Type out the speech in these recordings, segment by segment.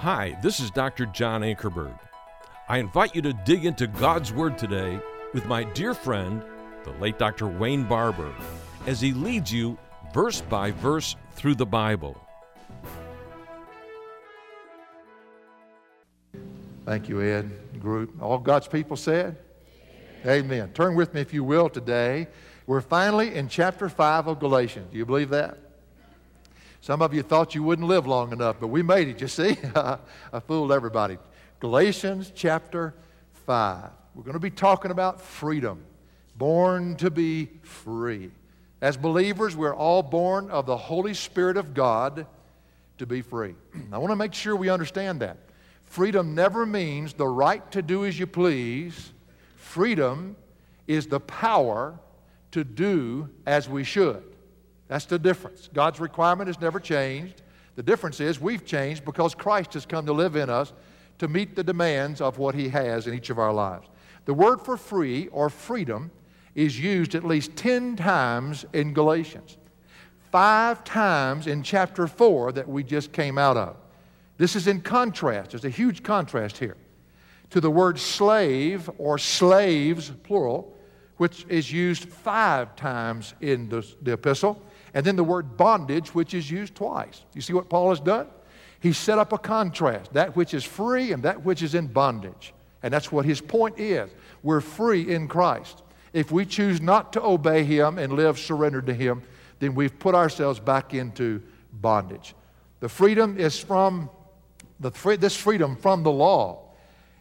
Hi, this is Dr. John Ankerberg. I invite you to dig into God's Word today with my dear friend, the late Dr. Wayne Barber, as he leads you verse by verse through the Bible. Thank you, Ed, group. All God's people said? Amen. Amen. Turn with me, if you will, today. We're finally in chapter 5 of Galatians. Do you believe that? Some of you thought you wouldn't live long enough, but we made it, you see. I fooled everybody. Galatians chapter 5. We're going to be talking about freedom, born to be free. As believers, we're all born of the Holy Spirit of God to be free. I want to make sure we understand that. Freedom never means the right to do as you please. Freedom is the power to do as we should. That's the difference. God's requirement has never changed. The difference is we've changed because Christ has come to live in us to meet the demands of what He has in each of our lives. The word for free or freedom is used at least 10 times in Galatians, five times in chapter 4 that we just came out of. This is in contrast, there's a huge contrast here, to the word slave or slaves, plural, which is used five times in the, the epistle, and then the word bondage, which is used twice. You see what Paul has done? He set up a contrast that which is free and that which is in bondage. And that's what his point is. We're free in Christ. If we choose not to obey Him and live surrendered to Him, then we've put ourselves back into bondage. The freedom is from the free, this freedom from the law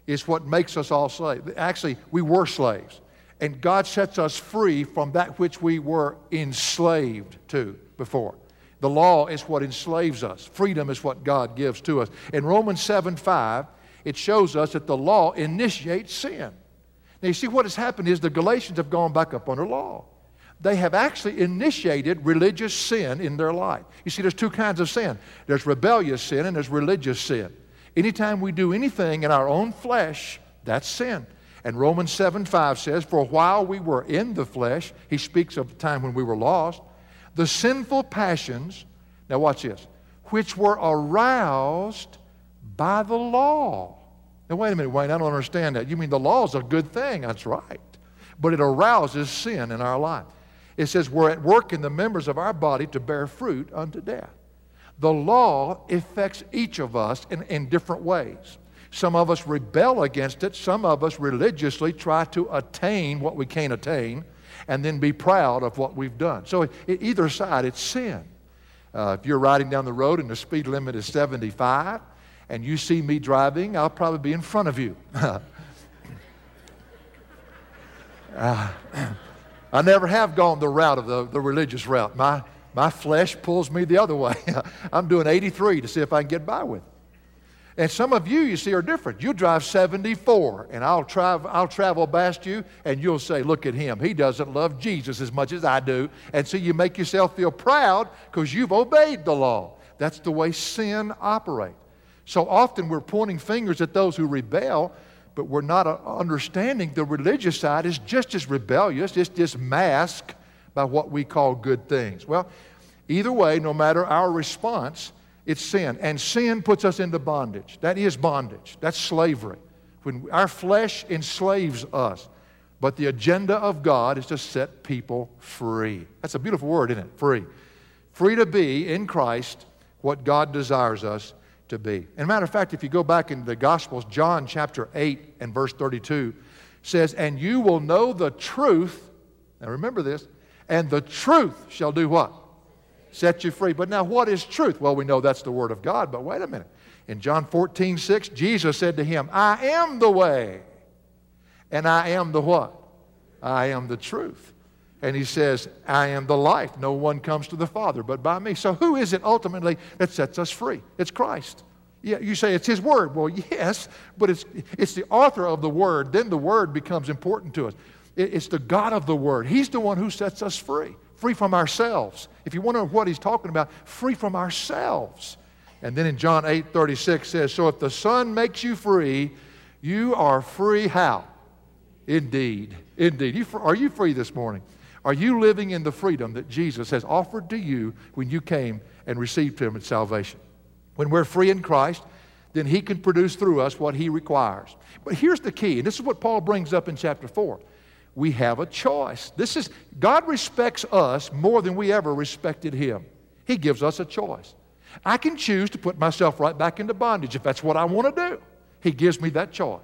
is what makes us all slaves. Actually, we were slaves. And God sets us free from that which we were enslaved to before. The law is what enslaves us. Freedom is what God gives to us. In Romans 7 5, it shows us that the law initiates sin. Now, you see, what has happened is the Galatians have gone back up under law. They have actually initiated religious sin in their life. You see, there's two kinds of sin there's rebellious sin and there's religious sin. Anytime we do anything in our own flesh, that's sin. And Romans 7 5 says, For while we were in the flesh, he speaks of the time when we were lost, the sinful passions, now watch this, which were aroused by the law now, wait a minute, Wayne, I don't understand that. You mean the law is a good thing? That's right. But it arouses sin in our life. It says we're at work in the members of our body to bear fruit unto death. The law affects each of us in, in different ways. Some of us rebel against it. Some of us religiously try to attain what we can't attain and then be proud of what we've done. So, either side, it's sin. Uh, if you're riding down the road and the speed limit is 75, and you see me driving, I'll probably be in front of you. uh, I never have gone the route of the, the religious route. My, my flesh pulls me the other way. I'm doing 83 to see if I can get by with it. And some of you, you see, are different. You drive 74, and I'll, travel, I'll travel past you, and you'll say, Look at him. He doesn't love Jesus as much as I do. And so you make yourself feel proud because you've obeyed the law. That's the way sin operates. So often we're pointing fingers at those who rebel, but we're not uh, understanding the religious side is just as rebellious. It's just masked by what we call good things. Well, either way, no matter our response, it's sin. And sin puts us into bondage. That is bondage. That's slavery. When our flesh enslaves us. But the agenda of God is to set people free. That's a beautiful word, isn't it? Free. Free to be in Christ what God desires us to be. And matter of fact, if you go back into the Gospels, John chapter 8 and verse 32 says, And you will know the truth. Now remember this, and the truth shall do what? Set you free. But now, what is truth? Well, we know that's the Word of God, but wait a minute. In John 14, 6, Jesus said to him, I am the way, and I am the what? I am the truth. And he says, I am the life. No one comes to the Father but by me. So who is it ultimately that sets us free? It's Christ. Yeah, you say it's his word. Well, yes, but it's, it's the author of the word. Then the word becomes important to us. It, it's the God of the word. He's the one who sets us free, free from ourselves. If you wonder what he's talking about, free from ourselves. And then in John 8 36 says, So if the Son makes you free, you are free how? Indeed. Indeed. You, are you free this morning? Are you living in the freedom that Jesus has offered to you when you came and received Him in salvation? When we're free in Christ, then He can produce through us what He requires. But here's the key, and this is what Paul brings up in chapter 4. We have a choice. This is God respects us more than we ever respected Him. He gives us a choice. I can choose to put myself right back into bondage if that's what I want to do. He gives me that choice.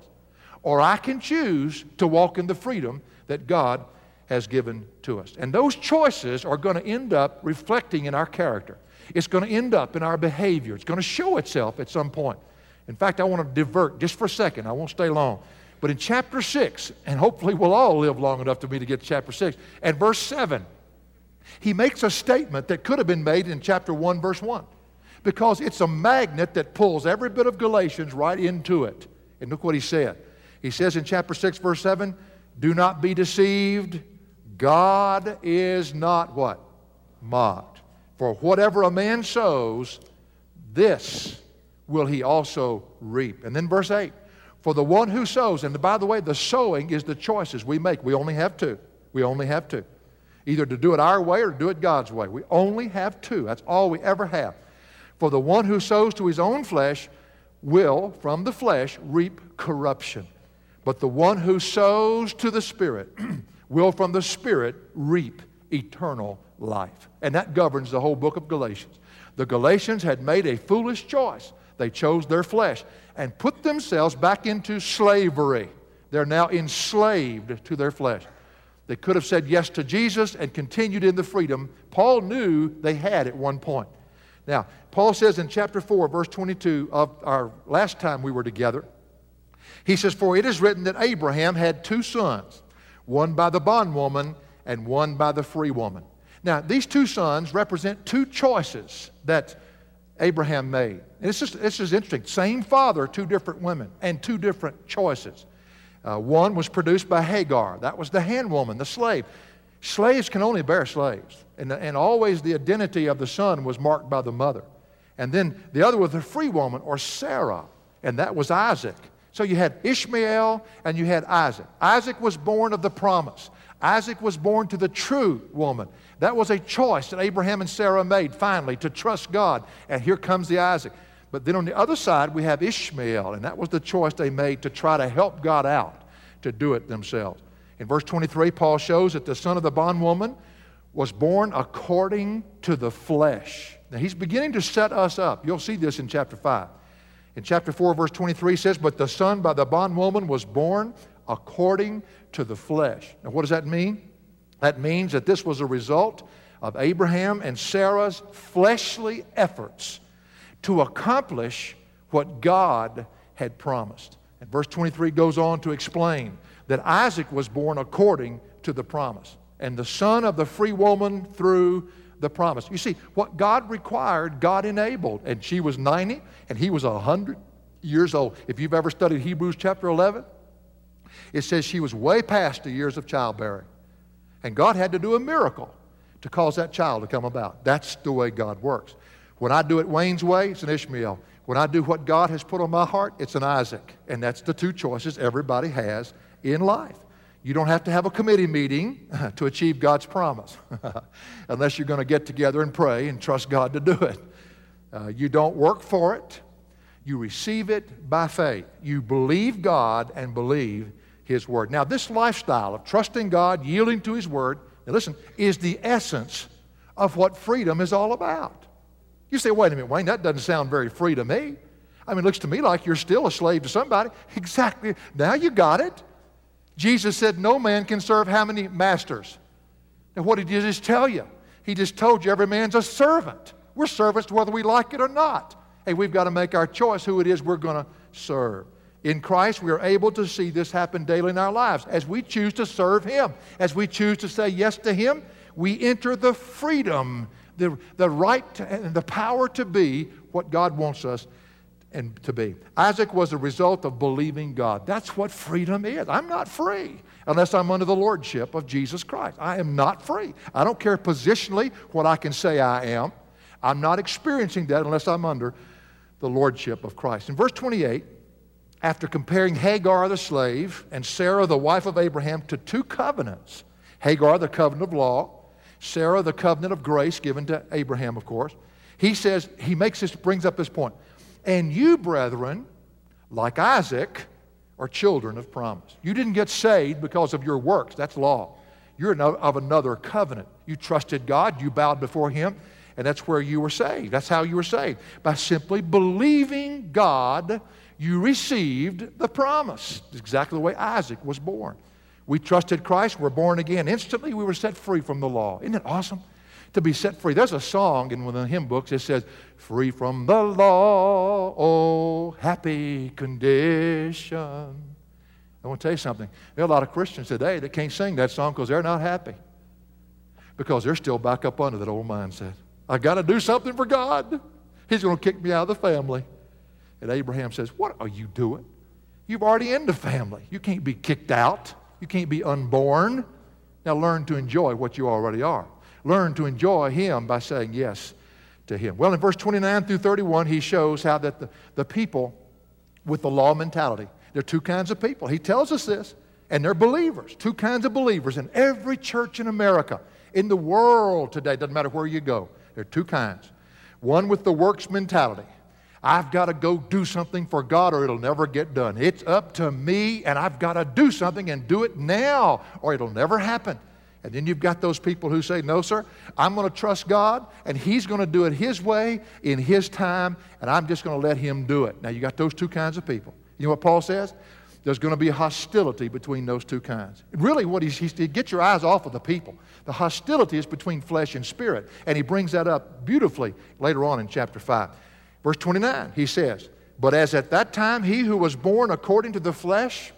Or I can choose to walk in the freedom that God has given to us. And those choices are going to end up reflecting in our character. It's going to end up in our behavior. It's going to show itself at some point. In fact, I want to divert just for a second. I won't stay long. But in chapter 6, and hopefully we'll all live long enough to me to get to chapter 6, and verse 7, he makes a statement that could have been made in chapter 1, verse 1, because it's a magnet that pulls every bit of Galatians right into it. And look what he said. He says in chapter 6, verse 7, Do not be deceived. God is not what? Mocked. For whatever a man sows, this will he also reap. And then verse 8, For the one who sows, and by the way, the sowing is the choices we make. We only have two. We only have two. Either to do it our way or to do it God's way. We only have two. That's all we ever have. For the one who sows to his own flesh will, from the flesh, reap corruption. But the one who sows to the Spirit will from the Spirit reap eternal life. And that governs the whole book of Galatians. The Galatians had made a foolish choice. They chose their flesh and put themselves back into slavery. They're now enslaved to their flesh. They could have said yes to Jesus and continued in the freedom Paul knew they had at one point. Now, Paul says in chapter 4, verse 22 of our last time we were together, he says, For it is written that Abraham had two sons, one by the bondwoman and one by the free woman. Now, these two sons represent two choices that Abraham made. And it's just, this is interesting. Same father, two different women, and two different choices. Uh, one was produced by Hagar. That was the hand woman, the slave. Slaves can only bear slaves. And, and always the identity of the son was marked by the mother. And then the other was the free woman, or Sarah, and that was Isaac. So you had Ishmael and you had Isaac. Isaac was born of the promise. Isaac was born to the true woman. That was a choice that Abraham and Sarah made finally to trust God. And here comes the Isaac. But then on the other side, we have Ishmael, and that was the choice they made to try to help God out to do it themselves. In verse 23, Paul shows that the son of the bondwoman was born according to the flesh. Now he's beginning to set us up. You'll see this in chapter 5. In chapter 4, verse 23 says, But the son by the bondwoman was born according to the flesh. Now, what does that mean? That means that this was a result of Abraham and Sarah's fleshly efforts to accomplish what God had promised. And verse 23 goes on to explain that Isaac was born according to the promise, and the son of the free woman through the promise. You see, what God required, God enabled. And she was 90 and he was 100 years old. If you've ever studied Hebrews chapter 11, it says she was way past the years of childbearing. And God had to do a miracle to cause that child to come about. That's the way God works. When I do it Wayne's way, it's an Ishmael. When I do what God has put on my heart, it's an Isaac. And that's the two choices everybody has in life. You don't have to have a committee meeting to achieve God's promise, unless you're going to get together and pray and trust God to do it. Uh, you don't work for it, you receive it by faith. You believe God and believe His Word. Now, this lifestyle of trusting God, yielding to His Word, now listen, is the essence of what freedom is all about. You say, wait a minute, Wayne, that doesn't sound very free to me. I mean, it looks to me like you're still a slave to somebody. Exactly. Now you got it. Jesus said, No man can serve how many masters? And what he did he just tell you? He just told you every man's a servant. We're servants whether we like it or not. Hey, we've got to make our choice who it is we're going to serve. In Christ, we are able to see this happen daily in our lives. As we choose to serve Him, as we choose to say yes to Him, we enter the freedom, the, the right, to, and the power to be what God wants us and to be. Isaac was a result of believing God. That's what freedom is. I'm not free unless I'm under the lordship of Jesus Christ. I am not free. I don't care positionally what I can say I am. I'm not experiencing that unless I'm under the lordship of Christ. In verse 28, after comparing Hagar the slave and Sarah the wife of Abraham to two covenants Hagar, the covenant of law, Sarah, the covenant of grace given to Abraham, of course. He says, he makes this, brings up this point. And you, brethren, like Isaac, are children of promise. You didn't get saved because of your works, that's law. You're of another covenant. You trusted God, you bowed before Him, and that's where you were saved. That's how you were saved. By simply believing God, you received the promise. It's exactly the way Isaac was born. We trusted Christ, we're born again. Instantly, we were set free from the law. Isn't it awesome? To be set free. There's a song in one of the hymn books that says, Free from the law, oh, happy condition. I want to tell you something. There are a lot of Christians today that can't sing that song because they're not happy. Because they're still back up under that old mindset. I got to do something for God. He's going to kick me out of the family. And Abraham says, What are you doing? You've already in the family. You can't be kicked out. You can't be unborn. Now learn to enjoy what you already are. Learn to enjoy Him by saying yes to Him. Well, in verse 29 through 31, he shows how that the, the people with the law mentality, there are two kinds of people. He tells us this, and they're believers, two kinds of believers in every church in America, in the world today, doesn't matter where you go. There are two kinds. One with the works mentality. I've got to go do something for God or it'll never get done. It's up to me and I've got to do something and do it now or it'll never happen. And then you've got those people who say, No, sir, I'm going to trust God and He's going to do it His way in His time and I'm just going to let Him do it. Now you got those two kinds of people. You know what Paul says? There's going to be hostility between those two kinds. Really, what he's, he's, he get your eyes off of the people. The hostility is between flesh and spirit. And he brings that up beautifully later on in chapter 5. Verse 29, he says, But as at that time he who was born according to the flesh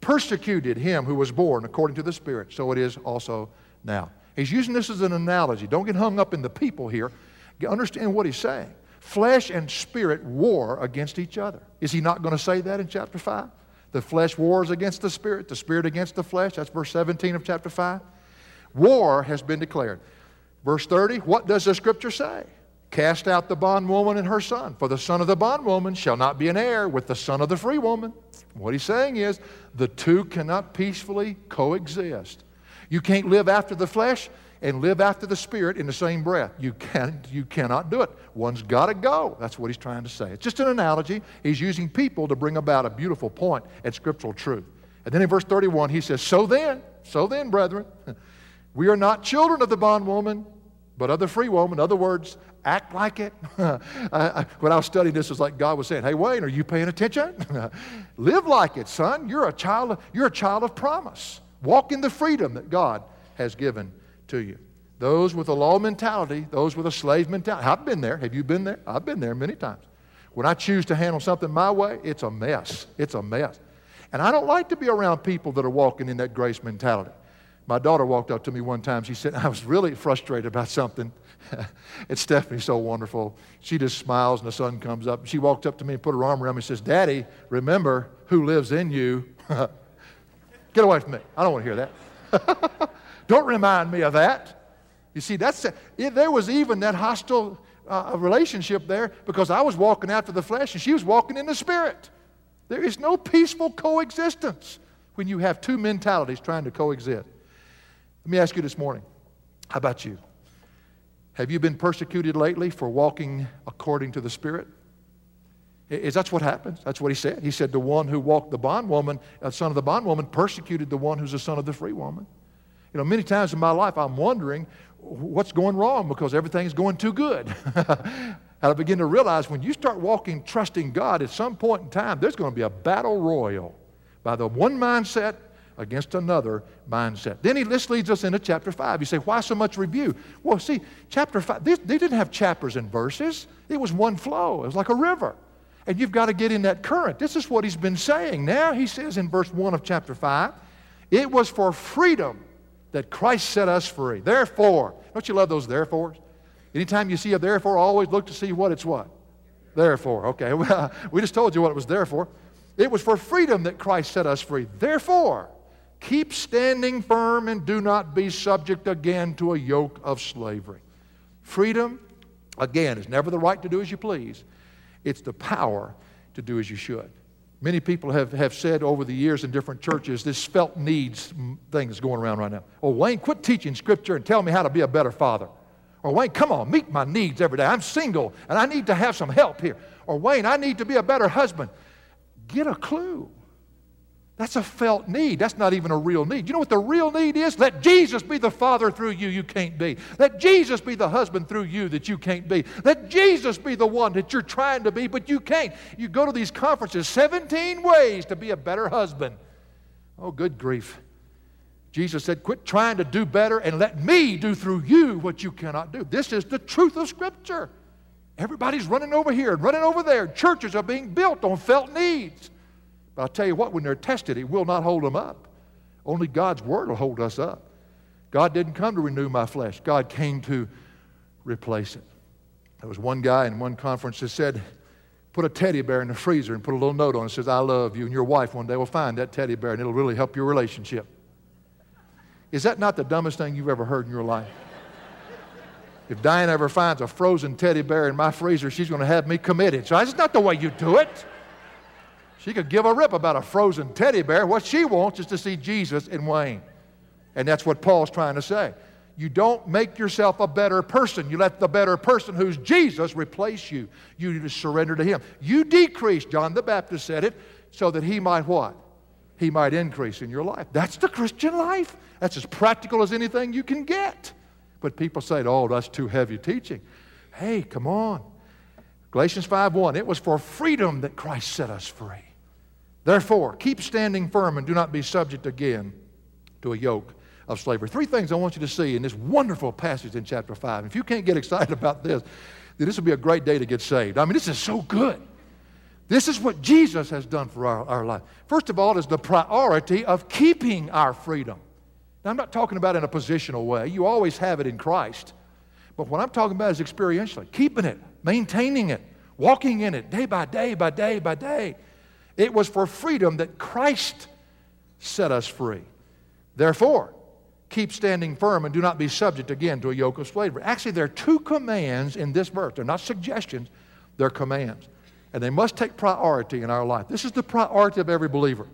persecuted him who was born according to the Spirit, so it is also now. He's using this as an analogy. Don't get hung up in the people here. Understand what he's saying. Flesh and spirit war against each other. Is he not going to say that in chapter 5? The flesh wars against the spirit, the spirit against the flesh. That's verse 17 of chapter 5. War has been declared. Verse 30, what does the scripture say? Cast out the bondwoman and her son, for the son of the bondwoman shall not be an heir with the son of the free woman. What he's saying is the two cannot peacefully coexist. You can't live after the flesh and live after the spirit in the same breath. You, can, you cannot do it. One's got to go. That's what he's trying to say. It's just an analogy. He's using people to bring about a beautiful point and scriptural truth. And then in verse 31, he says, So then, so then, brethren, we are not children of the bondwoman, but of the free woman. In other words, act like it. I, I, when I was studying this, it was like God was saying, Hey, Wayne, are you paying attention? Live like it, son. You're a, child of, you're a child of promise. Walk in the freedom that God has given to you. Those with a law mentality, those with a slave mentality. I've been there. Have you been there? I've been there many times. When I choose to handle something my way, it's a mess. It's a mess. And I don't like to be around people that are walking in that grace mentality. My daughter walked up to me one time. She said, I was really frustrated about something. it's Stephanie's so wonderful. She just smiles and the sun comes up. She walked up to me and put her arm around me and says, Daddy, remember who lives in you. Get away from me. I don't want to hear that. don't remind me of that. You see, that's it, there was even that hostile uh, relationship there because I was walking after the flesh and she was walking in the spirit. There is no peaceful coexistence when you have two mentalities trying to coexist. Let me ask you this morning how about you? Have you been persecuted lately for walking according to the Spirit? Is that's what happens? That's what he said. He said, The one who walked the bondwoman, the son of the bondwoman, persecuted the one who's the son of the free woman. You know, many times in my life, I'm wondering what's going wrong because everything's going too good. and I begin to realize when you start walking, trusting God, at some point in time, there's going to be a battle royal by the one mindset against another mindset. Then he, this leads us into chapter 5. You say, why so much review? Well, see, chapter 5, they, they didn't have chapters and verses, it was one flow, it was like a river. And you've got to get in that current. This is what he's been saying. Now he says in verse 1 of chapter 5, it was for freedom that Christ set us free. Therefore, don't you love those therefores? Anytime you see a therefore, always look to see what it's what. Therefore, okay. Well, we just told you what it was there for. It was for freedom that Christ set us free. Therefore, Keep standing firm and do not be subject again to a yoke of slavery. Freedom, again, is never the right to do as you please, it's the power to do as you should. Many people have, have said over the years in different churches, this felt needs thing is going around right now. Oh, Wayne, quit teaching Scripture and tell me how to be a better father. Or Wayne, come on, meet my needs every day. I'm single and I need to have some help here. Or Wayne, I need to be a better husband. Get a clue. That's a felt need. That's not even a real need. You know what the real need is? Let Jesus be the father through you, you can't be. Let Jesus be the husband through you that you can't be. Let Jesus be the one that you're trying to be, but you can't. You go to these conferences 17 ways to be a better husband. Oh, good grief. Jesus said, Quit trying to do better and let me do through you what you cannot do. This is the truth of Scripture. Everybody's running over here and running over there. Churches are being built on felt needs. But I'll tell you what, when they're tested, it will not hold them up. Only God's Word will hold us up. God didn't come to renew my flesh, God came to replace it. There was one guy in one conference that said, Put a teddy bear in the freezer and put a little note on it that says, I love you. And your wife one day will find that teddy bear and it'll really help your relationship. Is that not the dumbest thing you've ever heard in your life? If Diane ever finds a frozen teddy bear in my freezer, she's going to have me committed. So that's not the way you do it. She could give a rip about a frozen teddy bear. What she wants is to see Jesus in Wayne. And that's what Paul's trying to say. You don't make yourself a better person. You let the better person who's Jesus replace you. You surrender to him. You decrease, John the Baptist said it, so that he might what? He might increase in your life. That's the Christian life. That's as practical as anything you can get. But people say, oh, that's too heavy teaching. Hey, come on. Galatians 5:1, it was for freedom that Christ set us free. Therefore, keep standing firm and do not be subject again to a yoke of slavery. Three things I want you to see in this wonderful passage in chapter 5. If you can't get excited about this, then this will be a great day to get saved. I mean, this is so good. This is what Jesus has done for our, our life. First of all, is the priority of keeping our freedom. Now, I'm not talking about in a positional way. You always have it in Christ. But what I'm talking about is experientially, keeping it, maintaining it, walking in it day by day by day by day. It was for freedom that Christ set us free. Therefore, keep standing firm and do not be subject again to a yoke of slavery. Actually, there are two commands in this verse. They're not suggestions, they're commands. And they must take priority in our life. This is the priority of every believer.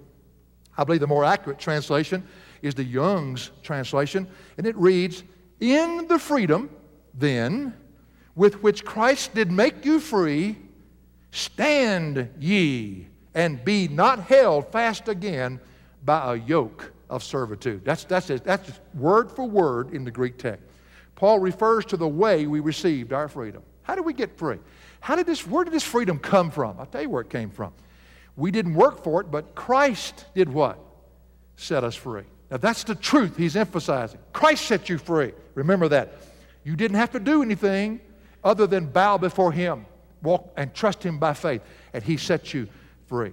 I believe the more accurate translation is the Young's translation, and it reads, In the freedom, then, with which Christ did make you free, stand ye and be not held fast again by a yoke of servitude. That's, that's, that's word for word in the Greek text. Paul refers to the way we received our freedom. How did we get free? How did this, where did this freedom come from? I'll tell you where it came from. We didn't work for it, but Christ did what? Set us free. Now that's the truth he's emphasizing. Christ set you free. Remember that. You didn't have to do anything other than bow before him, walk and trust him by faith, and he set you free.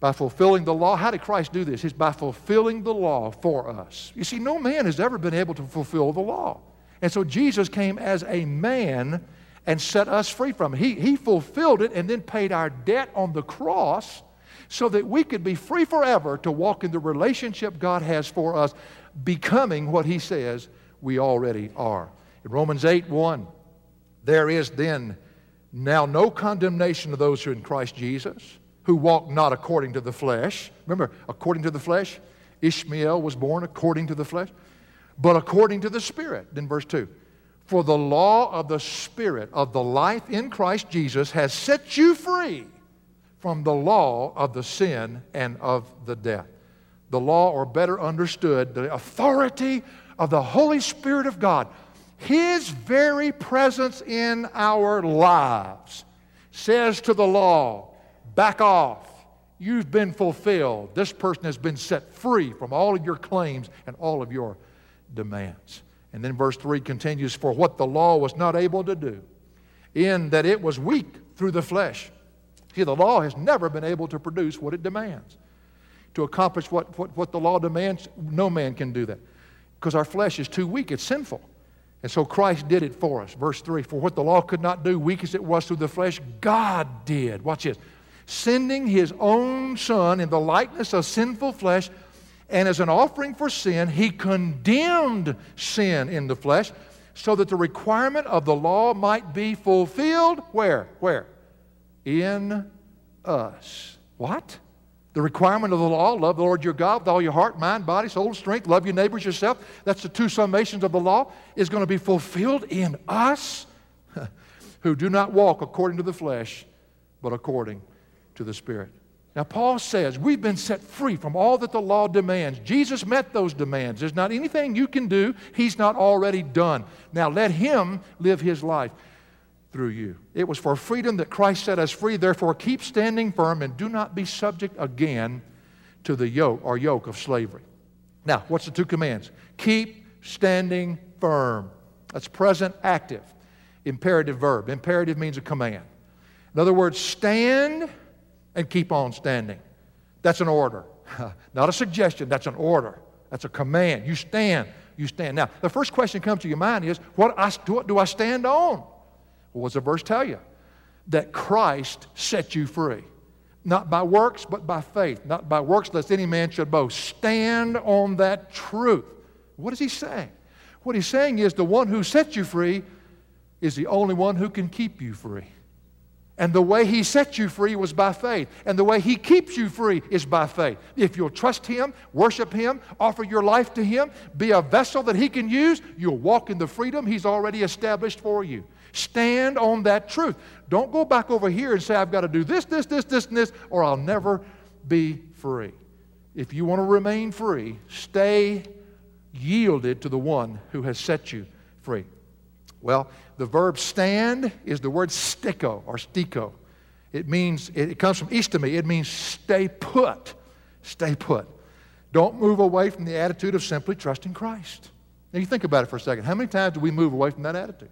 By fulfilling the law, how did Christ do this? Is by fulfilling the law for us. You see, no man has ever been able to fulfill the law. And so Jesus came as a man and set us free from it. He, he fulfilled it and then paid our debt on the cross so that we could be free forever to walk in the relationship God has for us, becoming what He says we already are. In Romans 8 1, there is then now no condemnation of those who are in Christ Jesus who walk not according to the flesh. Remember, according to the flesh, Ishmael was born according to the flesh, but according to the Spirit. Then, verse 2 For the law of the Spirit of the life in Christ Jesus has set you free from the law of the sin and of the death. The law, or better understood, the authority of the Holy Spirit of God, His very presence in our lives, says to the law, Back off. You've been fulfilled. This person has been set free from all of your claims and all of your demands. And then verse 3 continues For what the law was not able to do, in that it was weak through the flesh. See, the law has never been able to produce what it demands. To accomplish what, what, what the law demands, no man can do that. Because our flesh is too weak, it's sinful. And so Christ did it for us. Verse 3 For what the law could not do, weak as it was through the flesh, God did. Watch this sending his own son in the likeness of sinful flesh, and as an offering for sin, he condemned sin in the flesh so that the requirement of the law might be fulfilled. Where? Where? In us. What? The requirement of the law, love the Lord your God with all your heart, mind, body, soul, strength, love your neighbors yourself. That's the two summations of the law, is going to be fulfilled in us who do not walk according to the flesh, but according to the Spirit. Now, Paul says we've been set free from all that the law demands. Jesus met those demands. There's not anything you can do he's not already done. Now, let him live his life through you. It was for freedom that Christ set us free. Therefore, keep standing firm and do not be subject again to the yoke or yoke of slavery. Now, what's the two commands? Keep standing firm. That's present active, imperative verb. Imperative means a command. In other words, stand and keep on standing. That's an order. Not a suggestion, that's an order. That's a command. You stand, you stand. Now, the first question comes to your mind is what, I, what do I stand on? Well, does the verse tell you? That Christ set you free. Not by works, but by faith. Not by works, lest any man should boast. Stand on that truth. What is he saying? What he's saying is the one who sets you free is the only one who can keep you free. And the way He set you free was by faith. And the way He keeps you free is by faith. If you'll trust Him, worship Him, offer your life to Him, be a vessel that He can use, you'll walk in the freedom He's already established for you. Stand on that truth. Don't go back over here and say, I've got to do this, this, this, this, and this, or I'll never be free. If you want to remain free, stay yielded to the one who has set you free. Well, the verb stand is the word stiko or stiko. It means, it comes from istemi. It means stay put. Stay put. Don't move away from the attitude of simply trusting Christ. Now, you think about it for a second. How many times do we move away from that attitude?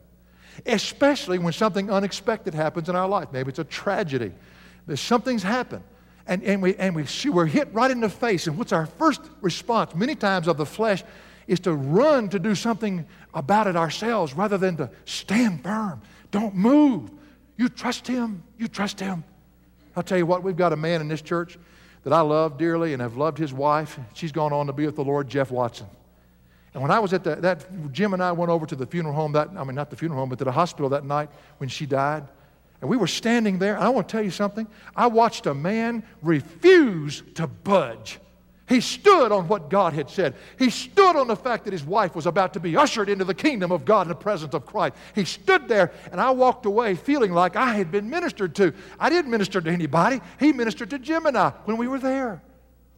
Especially when something unexpected happens in our life. Maybe it's a tragedy. Something's happened. And, and, we, and we, we're hit right in the face. And what's our first response? Many times of the flesh is to run to do something about it ourselves rather than to stand firm. Don't move. You trust Him. You trust Him. I'll tell you what, we've got a man in this church that I love dearly and have loved his wife. She's gone on to be with the Lord, Jeff Watson. And when I was at the, that, Jim and I went over to the funeral home that, I mean, not the funeral home, but to the hospital that night when she died. And we were standing there. I want to tell you something. I watched a man refuse to budge. He stood on what God had said. He stood on the fact that his wife was about to be ushered into the kingdom of God in the presence of Christ. He stood there, and I walked away feeling like I had been ministered to. I didn't minister to anybody, he ministered to Jim and I when we were there.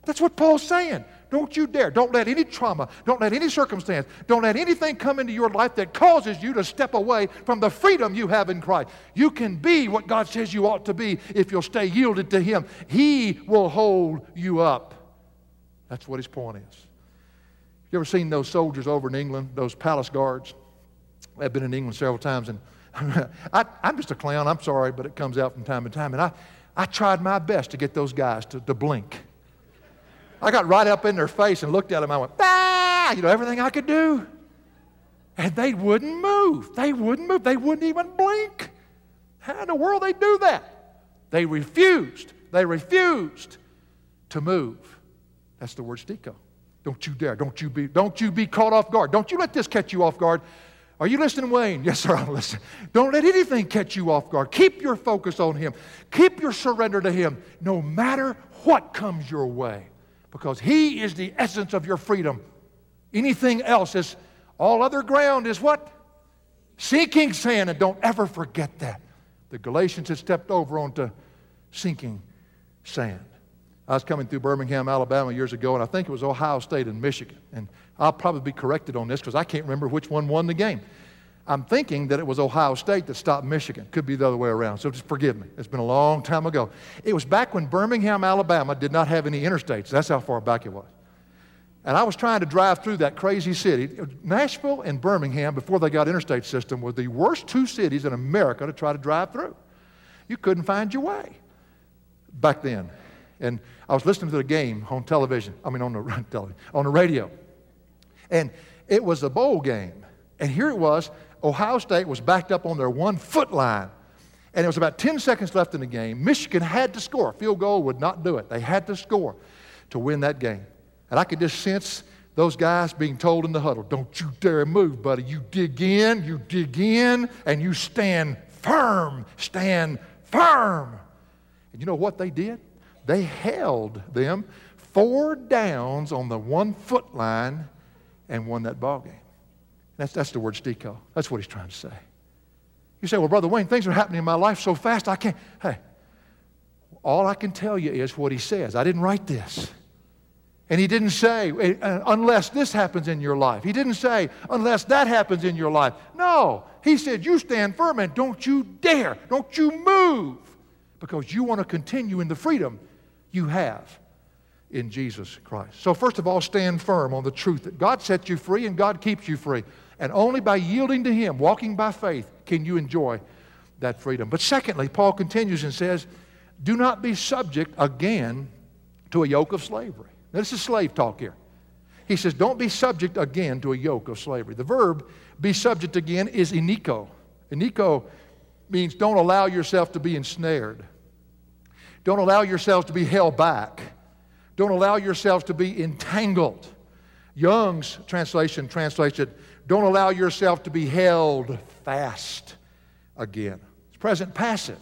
That's what Paul's saying. Don't you dare. Don't let any trauma, don't let any circumstance, don't let anything come into your life that causes you to step away from the freedom you have in Christ. You can be what God says you ought to be if you'll stay yielded to Him. He will hold you up. That's what his point is. You ever seen those soldiers over in England, those palace guards? I've been in England several times, and I, am just a clown. I'm sorry, but it comes out from time to time. And I, I tried my best to get those guys to, to blink. I got right up in their face and looked at them. I went, bah! You know, everything I could do. And they wouldn't move. They wouldn't move. They wouldn't even blink. How in the world they do that? They refused. They refused to move. That's the word stiko. Don't you dare. Don't you be, don't you be caught off guard. Don't you let this catch you off guard. Are you listening, Wayne? Yes, sir, I'm listening. Don't let anything catch you off guard. Keep your focus on Him. Keep your surrender to Him, no matter what comes your way, because He is the essence of your freedom. Anything else is, all other ground is what? Sinking sand, and don't ever forget that. The Galatians had stepped over onto sinking sand. I was coming through Birmingham, Alabama years ago, and I think it was Ohio State and Michigan. And I'll probably be corrected on this because I can't remember which one won the game. I'm thinking that it was Ohio State that stopped Michigan. Could be the other way around, so just forgive me. It's been a long time ago. It was back when Birmingham, Alabama did not have any interstates. That's how far back it was. And I was trying to drive through that crazy city. Nashville and Birmingham, before they got interstate system, were the worst two cities in America to try to drive through. You couldn't find your way back then. And I was listening to the game on television, I mean, on the, on the radio. And it was a bowl game. And here it was Ohio State was backed up on their one foot line. And it was about 10 seconds left in the game. Michigan had to score. Field goal would not do it. They had to score to win that game. And I could just sense those guys being told in the huddle, don't you dare move, buddy. You dig in, you dig in, and you stand firm. Stand firm. And you know what they did? They held them four downs on the one foot line and won that ball game. That's, that's the word stiko. That's what he's trying to say. You say, well, Brother Wayne, things are happening in my life so fast I can't. Hey, all I can tell you is what he says. I didn't write this. And he didn't say, uh, unless this happens in your life. He didn't say, unless that happens in your life. No. He said, you stand firm and don't you dare, don't you move, because you want to continue in the freedom you have in Jesus Christ. So, first of all, stand firm on the truth that God sets you free and God keeps you free. And only by yielding to Him, walking by faith, can you enjoy that freedom. But secondly, Paul continues and says, Do not be subject again to a yoke of slavery. Now, this is slave talk here. He says, Don't be subject again to a yoke of slavery. The verb be subject again is eniko. Eniko means don't allow yourself to be ensnared. Don't allow yourselves to be held back. Don't allow yourselves to be entangled. Young's translation translates it, don't allow yourself to be held fast again. It's present passive.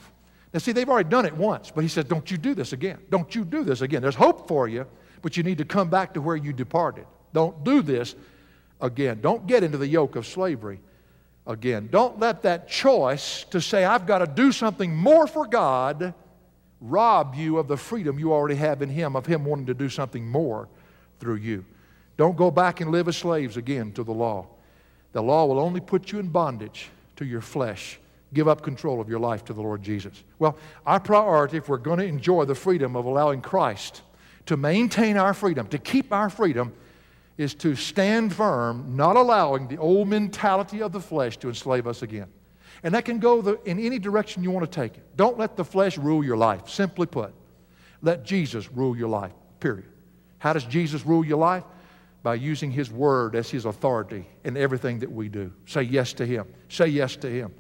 Now, see, they've already done it once, but he says, don't you do this again. Don't you do this again. There's hope for you, but you need to come back to where you departed. Don't do this again. Don't get into the yoke of slavery again. Don't let that choice to say, I've got to do something more for God rob you of the freedom you already have in Him, of Him wanting to do something more through you. Don't go back and live as slaves again to the law. The law will only put you in bondage to your flesh. Give up control of your life to the Lord Jesus. Well, our priority, if we're going to enjoy the freedom of allowing Christ to maintain our freedom, to keep our freedom, is to stand firm, not allowing the old mentality of the flesh to enslave us again. And that can go the, in any direction you want to take it. Don't let the flesh rule your life. Simply put, let Jesus rule your life, period. How does Jesus rule your life? By using His Word as His authority in everything that we do. Say yes to Him. Say yes to Him.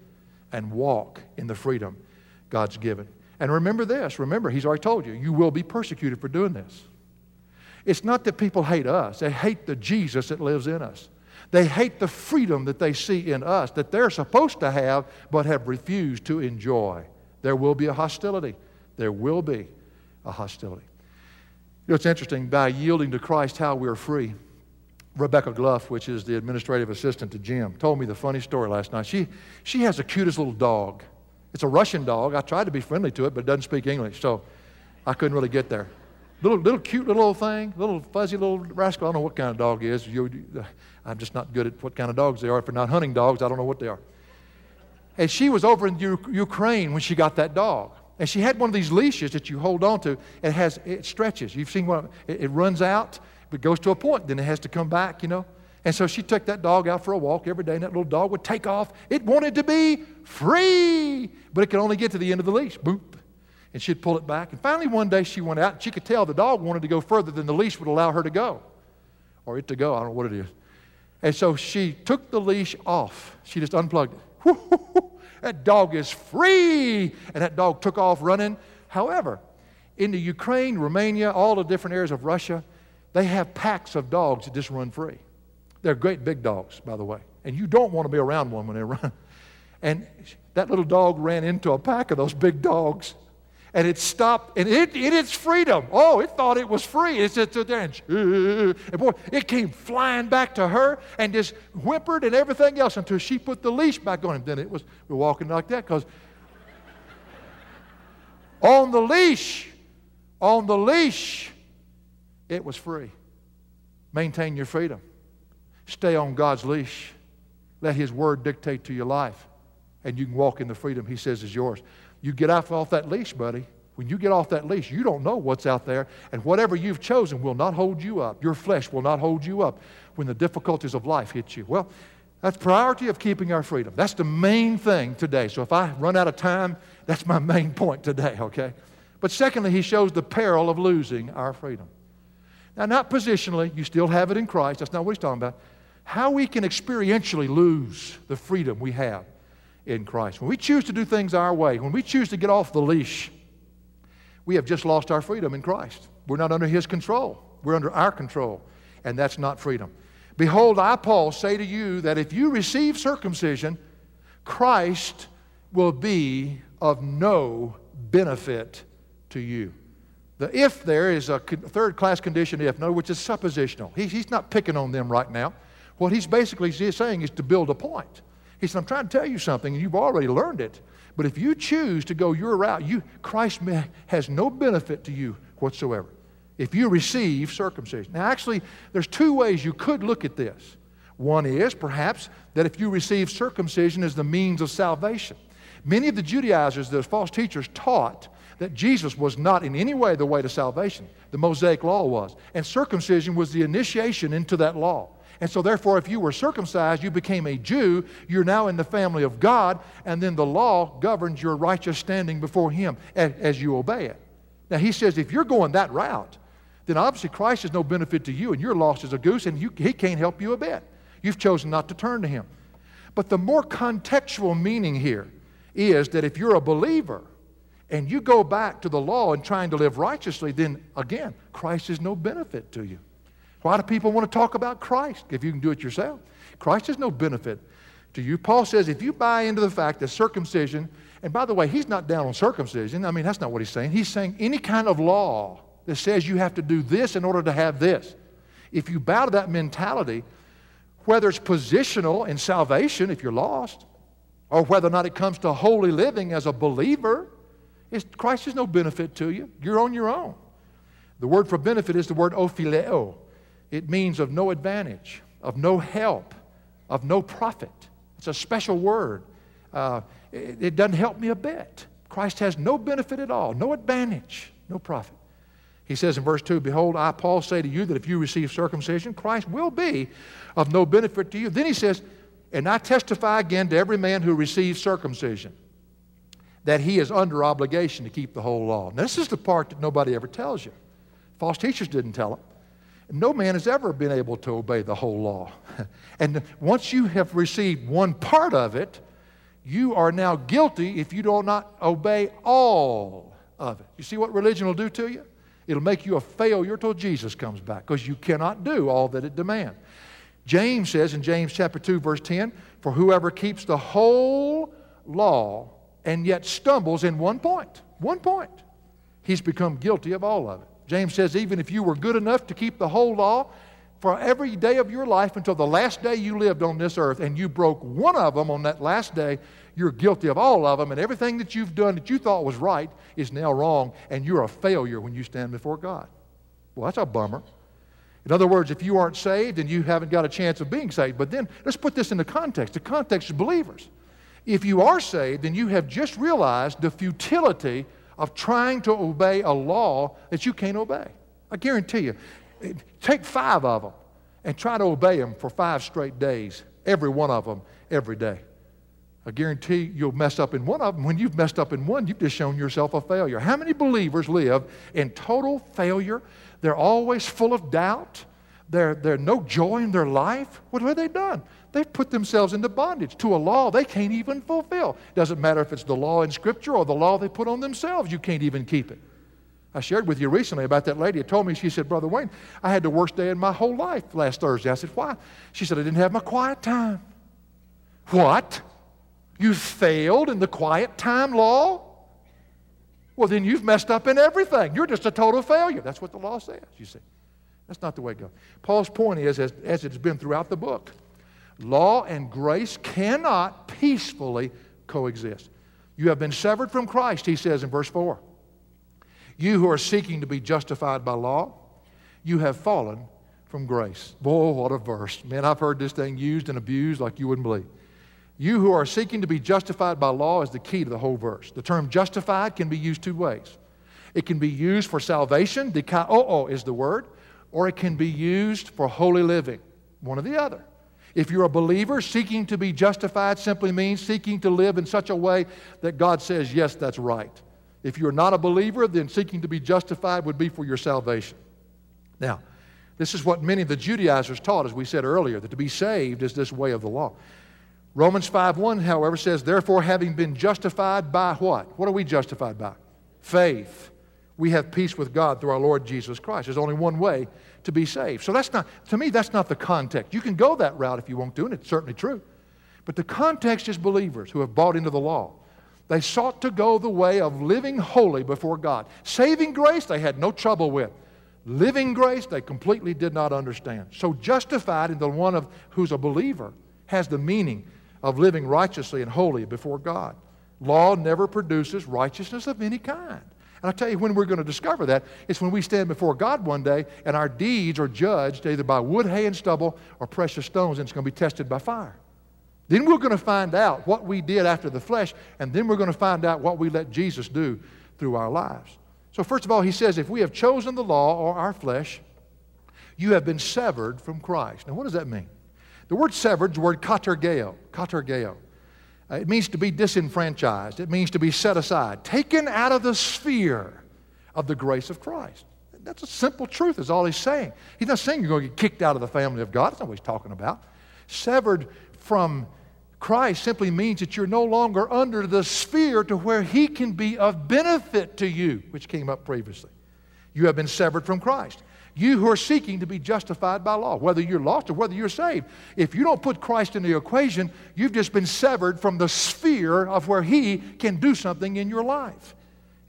And walk in the freedom God's given. And remember this remember, He's already told you, you will be persecuted for doing this. It's not that people hate us, they hate the Jesus that lives in us. They hate the freedom that they see in us that they're supposed to have but have refused to enjoy. There will be a hostility. There will be a hostility. You know, it's interesting, by yielding to Christ, how we're free. Rebecca Gluff, which is the administrative assistant to Jim, told me the funny story last night. She, she has the cutest little dog. It's a Russian dog. I tried to be friendly to it, but it doesn't speak English, so I couldn't really get there. Little, little cute little old thing, little fuzzy little rascal. I don't know what kind of dog is. You, I'm just not good at what kind of dogs they are. If they're not hunting dogs, I don't know what they are. And she was over in U- Ukraine when she got that dog. And she had one of these leashes that you hold on to. It has it stretches. You've seen one. It, it runs out, but goes to a point. Then it has to come back. You know. And so she took that dog out for a walk every day, and that little dog would take off. It wanted to be free, but it could only get to the end of the leash. Boop and she'd pull it back. And finally, one day she went out, and she could tell the dog wanted to go further than the leash would allow her to go, or it to go. I don't know what it is. And so she took the leash off. She just unplugged it. that dog is free. And that dog took off running. However, in the Ukraine, Romania, all the different areas of Russia, they have packs of dogs that just run free. They're great big dogs, by the way. And you don't want to be around one when they run. And that little dog ran into a pack of those big dogs and it stopped, and it, in its freedom, oh, it thought it was free. It said, there, and, and boy, it came flying back to her and just whimpered and everything else until she put the leash back on him. Then it was, we're walking like that because on the leash, on the leash, it was free. Maintain your freedom. Stay on God's leash. Let His word dictate to your life, and you can walk in the freedom He says is yours. You get off, off that leash, buddy. When you get off that leash, you don't know what's out there, and whatever you've chosen will not hold you up. Your flesh will not hold you up when the difficulties of life hit you. Well, that's priority of keeping our freedom. That's the main thing today. So if I run out of time, that's my main point today, okay? But secondly, he shows the peril of losing our freedom. Now, not positionally, you still have it in Christ. That's not what he's talking about. How we can experientially lose the freedom we have in Christ. When we choose to do things our way, when we choose to get off the leash, we have just lost our freedom in Christ. We're not under His control, we're under our control, and that's not freedom. Behold, I, Paul, say to you that if you receive circumcision, Christ will be of no benefit to you. The if there is a third class condition if, no, which is suppositional. He, he's not picking on them right now. What he's basically saying is to build a point. He said, I'm trying to tell you something, and you've already learned it. But if you choose to go your route, you, Christ has no benefit to you whatsoever. If you receive circumcision. Now, actually, there's two ways you could look at this. One is perhaps that if you receive circumcision as the means of salvation. Many of the Judaizers, the false teachers, taught that Jesus was not in any way the way to salvation. The Mosaic law was. And circumcision was the initiation into that law. And so, therefore, if you were circumcised, you became a Jew. You're now in the family of God, and then the law governs your righteous standing before Him as, as you obey it. Now, He says if you're going that route, then obviously Christ is no benefit to you, and you're lost as a goose, and you, He can't help you a bit. You've chosen not to turn to Him. But the more contextual meaning here is that if you're a believer, and you go back to the law and trying to live righteously, then again, Christ is no benefit to you. Why do people want to talk about Christ if you can do it yourself? Christ is no benefit to you. Paul says if you buy into the fact that circumcision, and by the way, he's not down on circumcision. I mean, that's not what he's saying. He's saying any kind of law that says you have to do this in order to have this. If you bow to that mentality, whether it's positional in salvation if you're lost, or whether or not it comes to holy living as a believer, Christ is no benefit to you. You're on your own. The word for benefit is the word ophileo. It means of no advantage, of no help, of no profit. It's a special word. Uh, it, it doesn't help me a bit. Christ has no benefit at all, no advantage, no profit. He says in verse 2 Behold, I, Paul, say to you that if you receive circumcision, Christ will be of no benefit to you. Then he says, And I testify again to every man who receives circumcision that he is under obligation to keep the whole law. Now, this is the part that nobody ever tells you. False teachers didn't tell him. No man has ever been able to obey the whole law. and once you have received one part of it, you are now guilty if you do not obey all of it. You see what religion will do to you? It'll make you a failure till Jesus comes back because you cannot do all that it demands. James says in James chapter 2 verse 10, for whoever keeps the whole law and yet stumbles in one point, one point, he's become guilty of all of it. James says, even if you were good enough to keep the whole law for every day of your life until the last day you lived on this earth, and you broke one of them on that last day, you're guilty of all of them, and everything that you've done that you thought was right is now wrong, and you're a failure when you stand before God. Well, that's a bummer. In other words, if you aren't saved, then you haven't got a chance of being saved. But then let's put this into context. The context is believers. If you are saved, then you have just realized the futility of trying to obey a law that you can't obey. I guarantee you. Take five of them and try to obey them for five straight days, every one of them, every day. I guarantee you'll mess up in one of them. When you've messed up in one, you've just shown yourself a failure. How many believers live in total failure? They're always full of doubt. They're, they're no joy in their life. What have they done? They've put themselves into bondage to a law they can't even fulfill. Doesn't matter if it's the law in Scripture or the law they put on themselves, you can't even keep it. I shared with you recently about that lady who told me, she said, Brother Wayne, I had the worst day in my whole life last Thursday. I said, Why? She said, I didn't have my quiet time. What? You failed in the quiet time law? Well, then you've messed up in everything. You're just a total failure. That's what the law says, you see. That's not the way it goes. Paul's point is, as, as it's been throughout the book, Law and grace cannot peacefully coexist. You have been severed from Christ, he says in verse 4. You who are seeking to be justified by law, you have fallen from grace. Boy, what a verse. Man, I've heard this thing used and abused like you wouldn't believe. You who are seeking to be justified by law is the key to the whole verse. The term justified can be used two ways. It can be used for salvation, dikaiō is the word, or it can be used for holy living, one or the other. If you're a believer, seeking to be justified simply means seeking to live in such a way that God says, yes, that's right. If you're not a believer, then seeking to be justified would be for your salvation. Now, this is what many of the Judaizers taught, as we said earlier, that to be saved is this way of the law. Romans 5:1, however, says, Therefore, having been justified by what? What are we justified by? Faith. We have peace with God through our Lord Jesus Christ. There's only one way to be saved. So that's not, to me, that's not the context. You can go that route if you want to, and it's certainly true. But the context is believers who have bought into the law. They sought to go the way of living holy before God. Saving grace, they had no trouble with. Living grace, they completely did not understand. So, justified in the one of who's a believer has the meaning of living righteously and holy before God. Law never produces righteousness of any kind. And I tell you, when we're going to discover that, it's when we stand before God one day and our deeds are judged either by wood, hay, and stubble or precious stones, and it's going to be tested by fire. Then we're going to find out what we did after the flesh, and then we're going to find out what we let Jesus do through our lives. So, first of all, he says, if we have chosen the law or our flesh, you have been severed from Christ. Now, what does that mean? The word severed is the word katergeo. Katergeo. Uh, it means to be disenfranchised. It means to be set aside, taken out of the sphere of the grace of Christ. That's a simple truth, is all he's saying. He's not saying you're going to get kicked out of the family of God. That's not what he's talking about. Severed from Christ simply means that you're no longer under the sphere to where he can be of benefit to you, which came up previously. You have been severed from Christ. You who are seeking to be justified by law, whether you're lost or whether you're saved. If you don't put Christ in the equation, you've just been severed from the sphere of where He can do something in your life.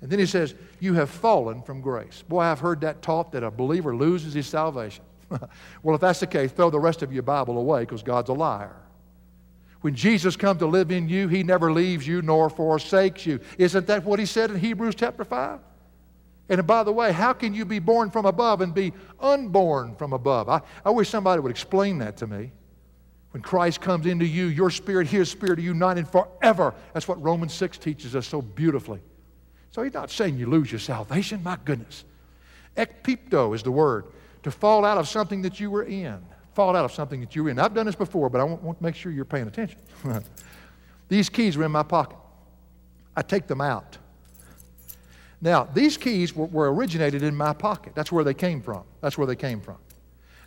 And then He says, You have fallen from grace. Boy, I've heard that taught that a believer loses his salvation. well, if that's the case, throw the rest of your Bible away because God's a liar. When Jesus comes to live in you, He never leaves you nor forsakes you. Isn't that what He said in Hebrews chapter 5? And by the way, how can you be born from above and be unborn from above? I, I wish somebody would explain that to me. When Christ comes into you, your spirit, his spirit are united forever. That's what Romans 6 teaches us so beautifully. So he's not saying you lose your salvation. My goodness. Ekpipto is the word. To fall out of something that you were in. Fall out of something that you were in. I've done this before, but I want, to make sure you're paying attention. These keys were in my pocket. I take them out. Now, these keys were, were, originated in my pocket. That's where they came from. That's where they came from.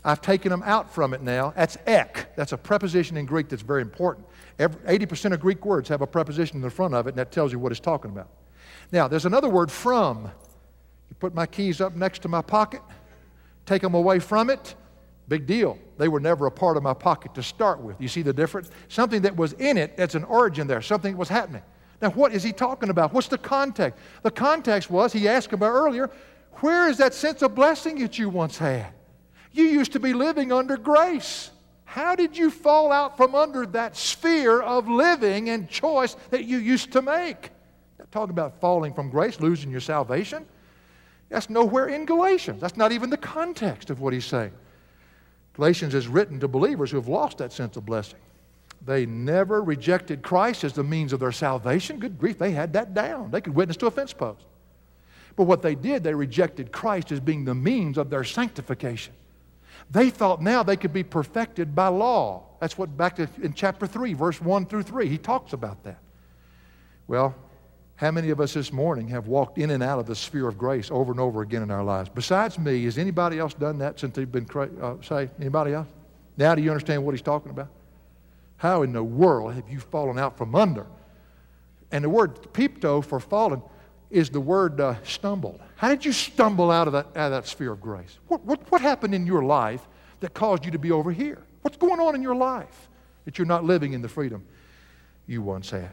I've taken them out from it now. That's ek. That's a preposition in Greek that's very important. Every, 80% of Greek words have a preposition in the front of it, and that tells you what it's talking about. Now, there's another word, from. You put my keys up next to my pocket, take them away from it, big deal. They were never a part of my pocket to start with. You see the difference? Something that was in it, that's an origin there, something that was happening. Now, what is he talking about? What's the context? The context was, he asked about earlier, where is that sense of blessing that you once had? You used to be living under grace. How did you fall out from under that sphere of living and choice that you used to make? Talking about falling from grace, losing your salvation. That's nowhere in Galatians. That's not even the context of what he's saying. Galatians is written to believers who have lost that sense of blessing. They never rejected Christ as the means of their salvation. Good grief, they had that down. They could witness to a fence post. But what they did, they rejected Christ as being the means of their sanctification. They thought now they could be perfected by law. That's what back to, in chapter 3, verse 1 through 3, he talks about that. Well, how many of us this morning have walked in and out of the sphere of grace over and over again in our lives? Besides me, has anybody else done that since they've been uh, saved? Anybody else? Now do you understand what he's talking about? How in the world have you fallen out from under? And the word pipto for fallen is the word uh, stumbled. How did you stumble out of that, out of that sphere of grace? What, what, what happened in your life that caused you to be over here? What's going on in your life that you're not living in the freedom you once had?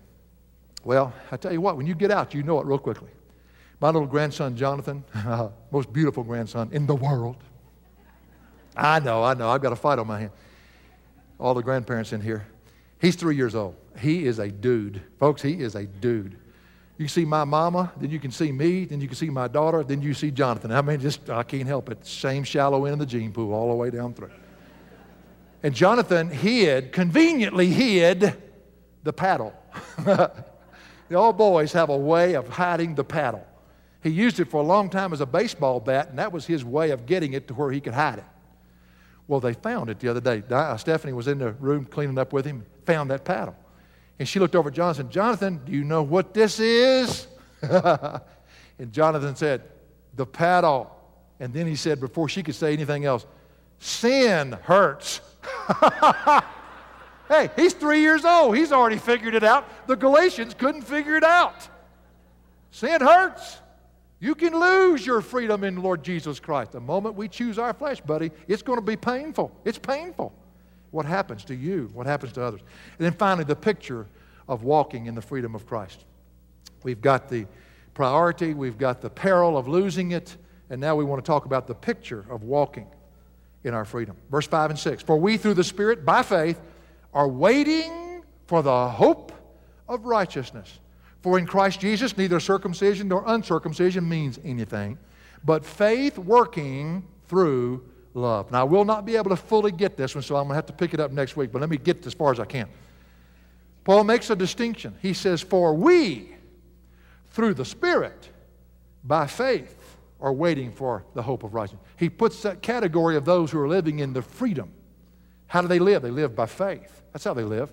Well, I tell you what, when you get out, you know it real quickly. My little grandson, Jonathan, most beautiful grandson in the world. I know, I know, I've got a fight on my hand. All the grandparents in here. He's three years old. He is a dude. Folks, he is a dude. You see my mama, then you can see me, then you can see my daughter, then you see Jonathan. I mean, just, I can't help it. Same shallow end of the gene pool all the way down through. And Jonathan hid, conveniently hid, the paddle. the old boys have a way of hiding the paddle. He used it for a long time as a baseball bat, and that was his way of getting it to where he could hide it. Well, they found it the other day. Uh, Stephanie was in the room cleaning up with him, found that paddle. And she looked over at Jonathan. Jonathan, do you know what this is? and Jonathan said, The paddle. And then he said, before she could say anything else, Sin hurts. hey, he's three years old. He's already figured it out. The Galatians couldn't figure it out. Sin hurts. You can lose your freedom in Lord Jesus Christ. The moment we choose our flesh, buddy, it's going to be painful. It's painful. What happens to you? What happens to others? And then finally, the picture of walking in the freedom of Christ. We've got the priority, we've got the peril of losing it, and now we want to talk about the picture of walking in our freedom. Verse 5 and 6 For we through the Spirit, by faith, are waiting for the hope of righteousness. For in Christ Jesus, neither circumcision nor uncircumcision means anything, but faith working through love. Now, I will not be able to fully get this one, so I'm going to have to pick it up next week, but let me get as far as I can. Paul makes a distinction. He says, For we, through the Spirit, by faith, are waiting for the hope of righteousness. He puts that category of those who are living in the freedom. How do they live? They live by faith. That's how they live.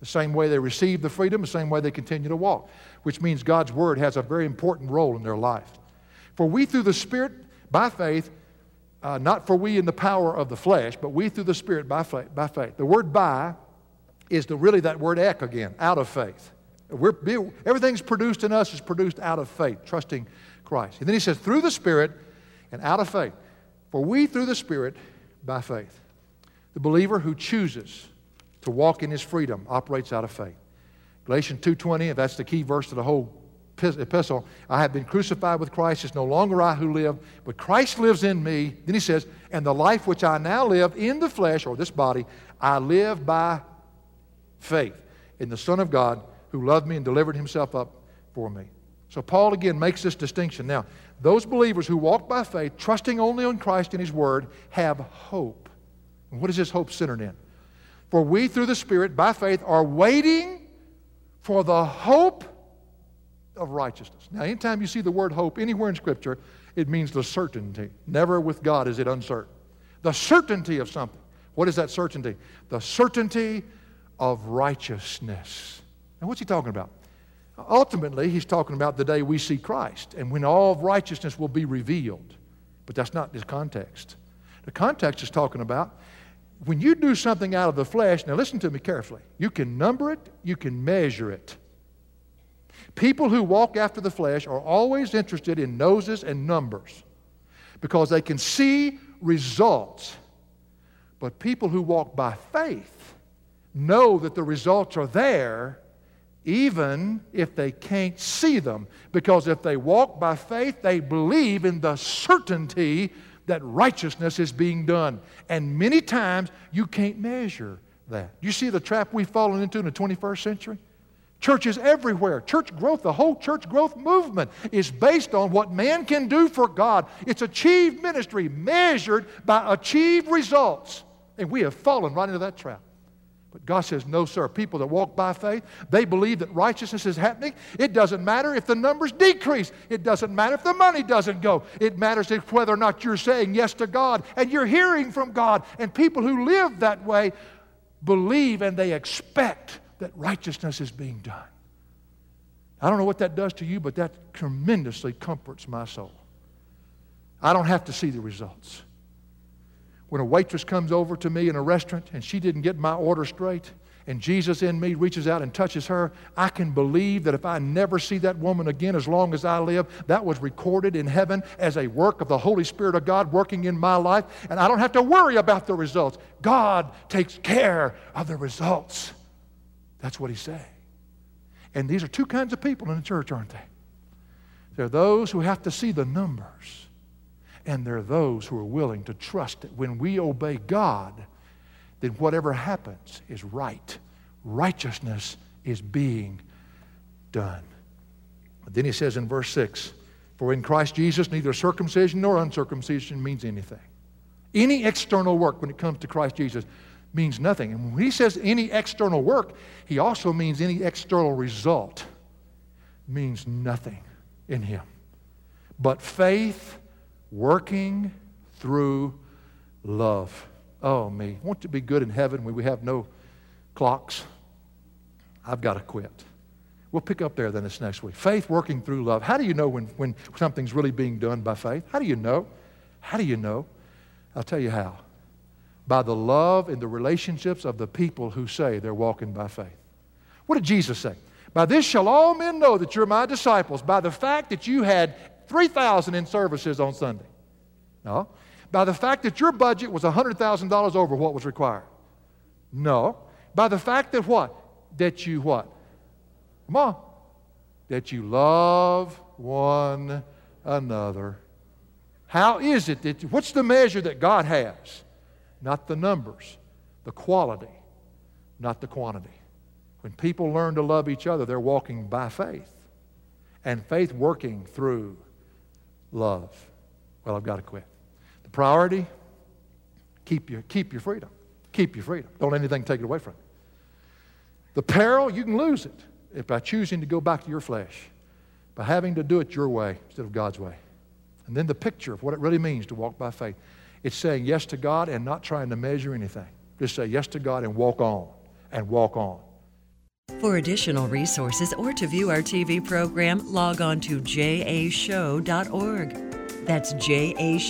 The same way they receive the freedom, the same way they continue to walk, which means God's Word has a very important role in their life. For we, through the Spirit, by faith, uh, not for we in the power of the flesh, but we through the Spirit by faith. By faith. The word by is the, really that word ek again, out of faith. We're, everything's produced in us is produced out of faith, trusting Christ. And then he says, through the Spirit and out of faith. For we through the Spirit by faith. The believer who chooses to walk in his freedom operates out of faith. Galatians 2.20, that's the key verse to the whole epistle. I have been crucified with Christ. It's no longer I who live, but Christ lives in me. Then he says, and the life which I now live in the flesh, or this body, I live by faith in the Son of God who loved me and delivered himself up for me. So Paul again makes this distinction. Now, those believers who walk by faith, trusting only on Christ and his word, have hope. And what is this hope centered in? For we, through the Spirit, by faith, are waiting for the hope of righteousness. Now, anytime you see the word hope anywhere in Scripture, it means the certainty. Never with God is it uncertain. The certainty of something. What is that certainty? The certainty of righteousness. Now, what's he talking about? Ultimately, he's talking about the day we see Christ and when all righteousness will be revealed. But that's not his context. The context is talking about when you do something out of the flesh, now listen to me carefully. You can number it, you can measure it. People who walk after the flesh are always interested in noses and numbers because they can see results. But people who walk by faith know that the results are there even if they can't see them. Because if they walk by faith, they believe in the certainty that righteousness is being done. And many times you can't measure that. You see the trap we've fallen into in the 21st century? Churches everywhere, church growth, the whole church growth movement is based on what man can do for God. It's achieved ministry measured by achieved results. And we have fallen right into that trap. But God says, no, sir. People that walk by faith, they believe that righteousness is happening. It doesn't matter if the numbers decrease. It doesn't matter if the money doesn't go. It matters if whether or not you're saying yes to God and you're hearing from God. And people who live that way believe and they expect that righteousness is being done. I don't know what that does to you, but that tremendously comforts my soul. I don't have to see the results when a waitress comes over to me in a restaurant and she didn't get my order straight, and Jesus in me reaches out and touches her, I can believe that if I never see that woman again as long as I live, that was recorded in heaven as a work of the Holy Spirit of God working in my life, and I don't have to worry about the results. God takes care of the results. That's what he's saying. And these are two kinds of people in the church, aren't they? There are those who have to see the numbers and there are those who are willing to trust that when we obey God, then whatever happens is right. Righteousness is being done. Then he says in verse 6 For in Christ Jesus, neither circumcision nor uncircumcision means anything. Any external work when it comes to Christ Jesus means nothing. And when he says any external work, he also means any external result means nothing in him. But faith working through love. Oh, me. Want to be good in heaven when we have no clocks? I've got to quit. We'll pick up there then this next week. Faith working through love. How do you know when, when something's really being done by faith? How do you know? How do you know? I'll tell you how. By the love and the relationships of the people who say they're walking by faith. What did Jesus say? By this shall all men know that you're my disciples, by the fact that you had 3,000 in services on Sunday. No. By the fact that your budget was $100,000 over what was required. No. By the fact that what? That you what? Come on. that you love one another. How is it that, what's the measure that God has? Not the numbers, the quality, not the quantity. When people learn to love each other, they're walking by faith. And faith working through love. Well, I've got to quit. The priority keep your, keep your freedom. Keep your freedom. Don't let anything take it away from you. The peril, you can lose it if by choosing to go back to your flesh, by having to do it your way instead of God's way. And then the picture of what it really means to walk by faith. It's saying yes to God and not trying to measure anything. Just say yes to God and walk on and walk on. For additional resources or to view our TV program, log on to jashow.org. That's jashow.org.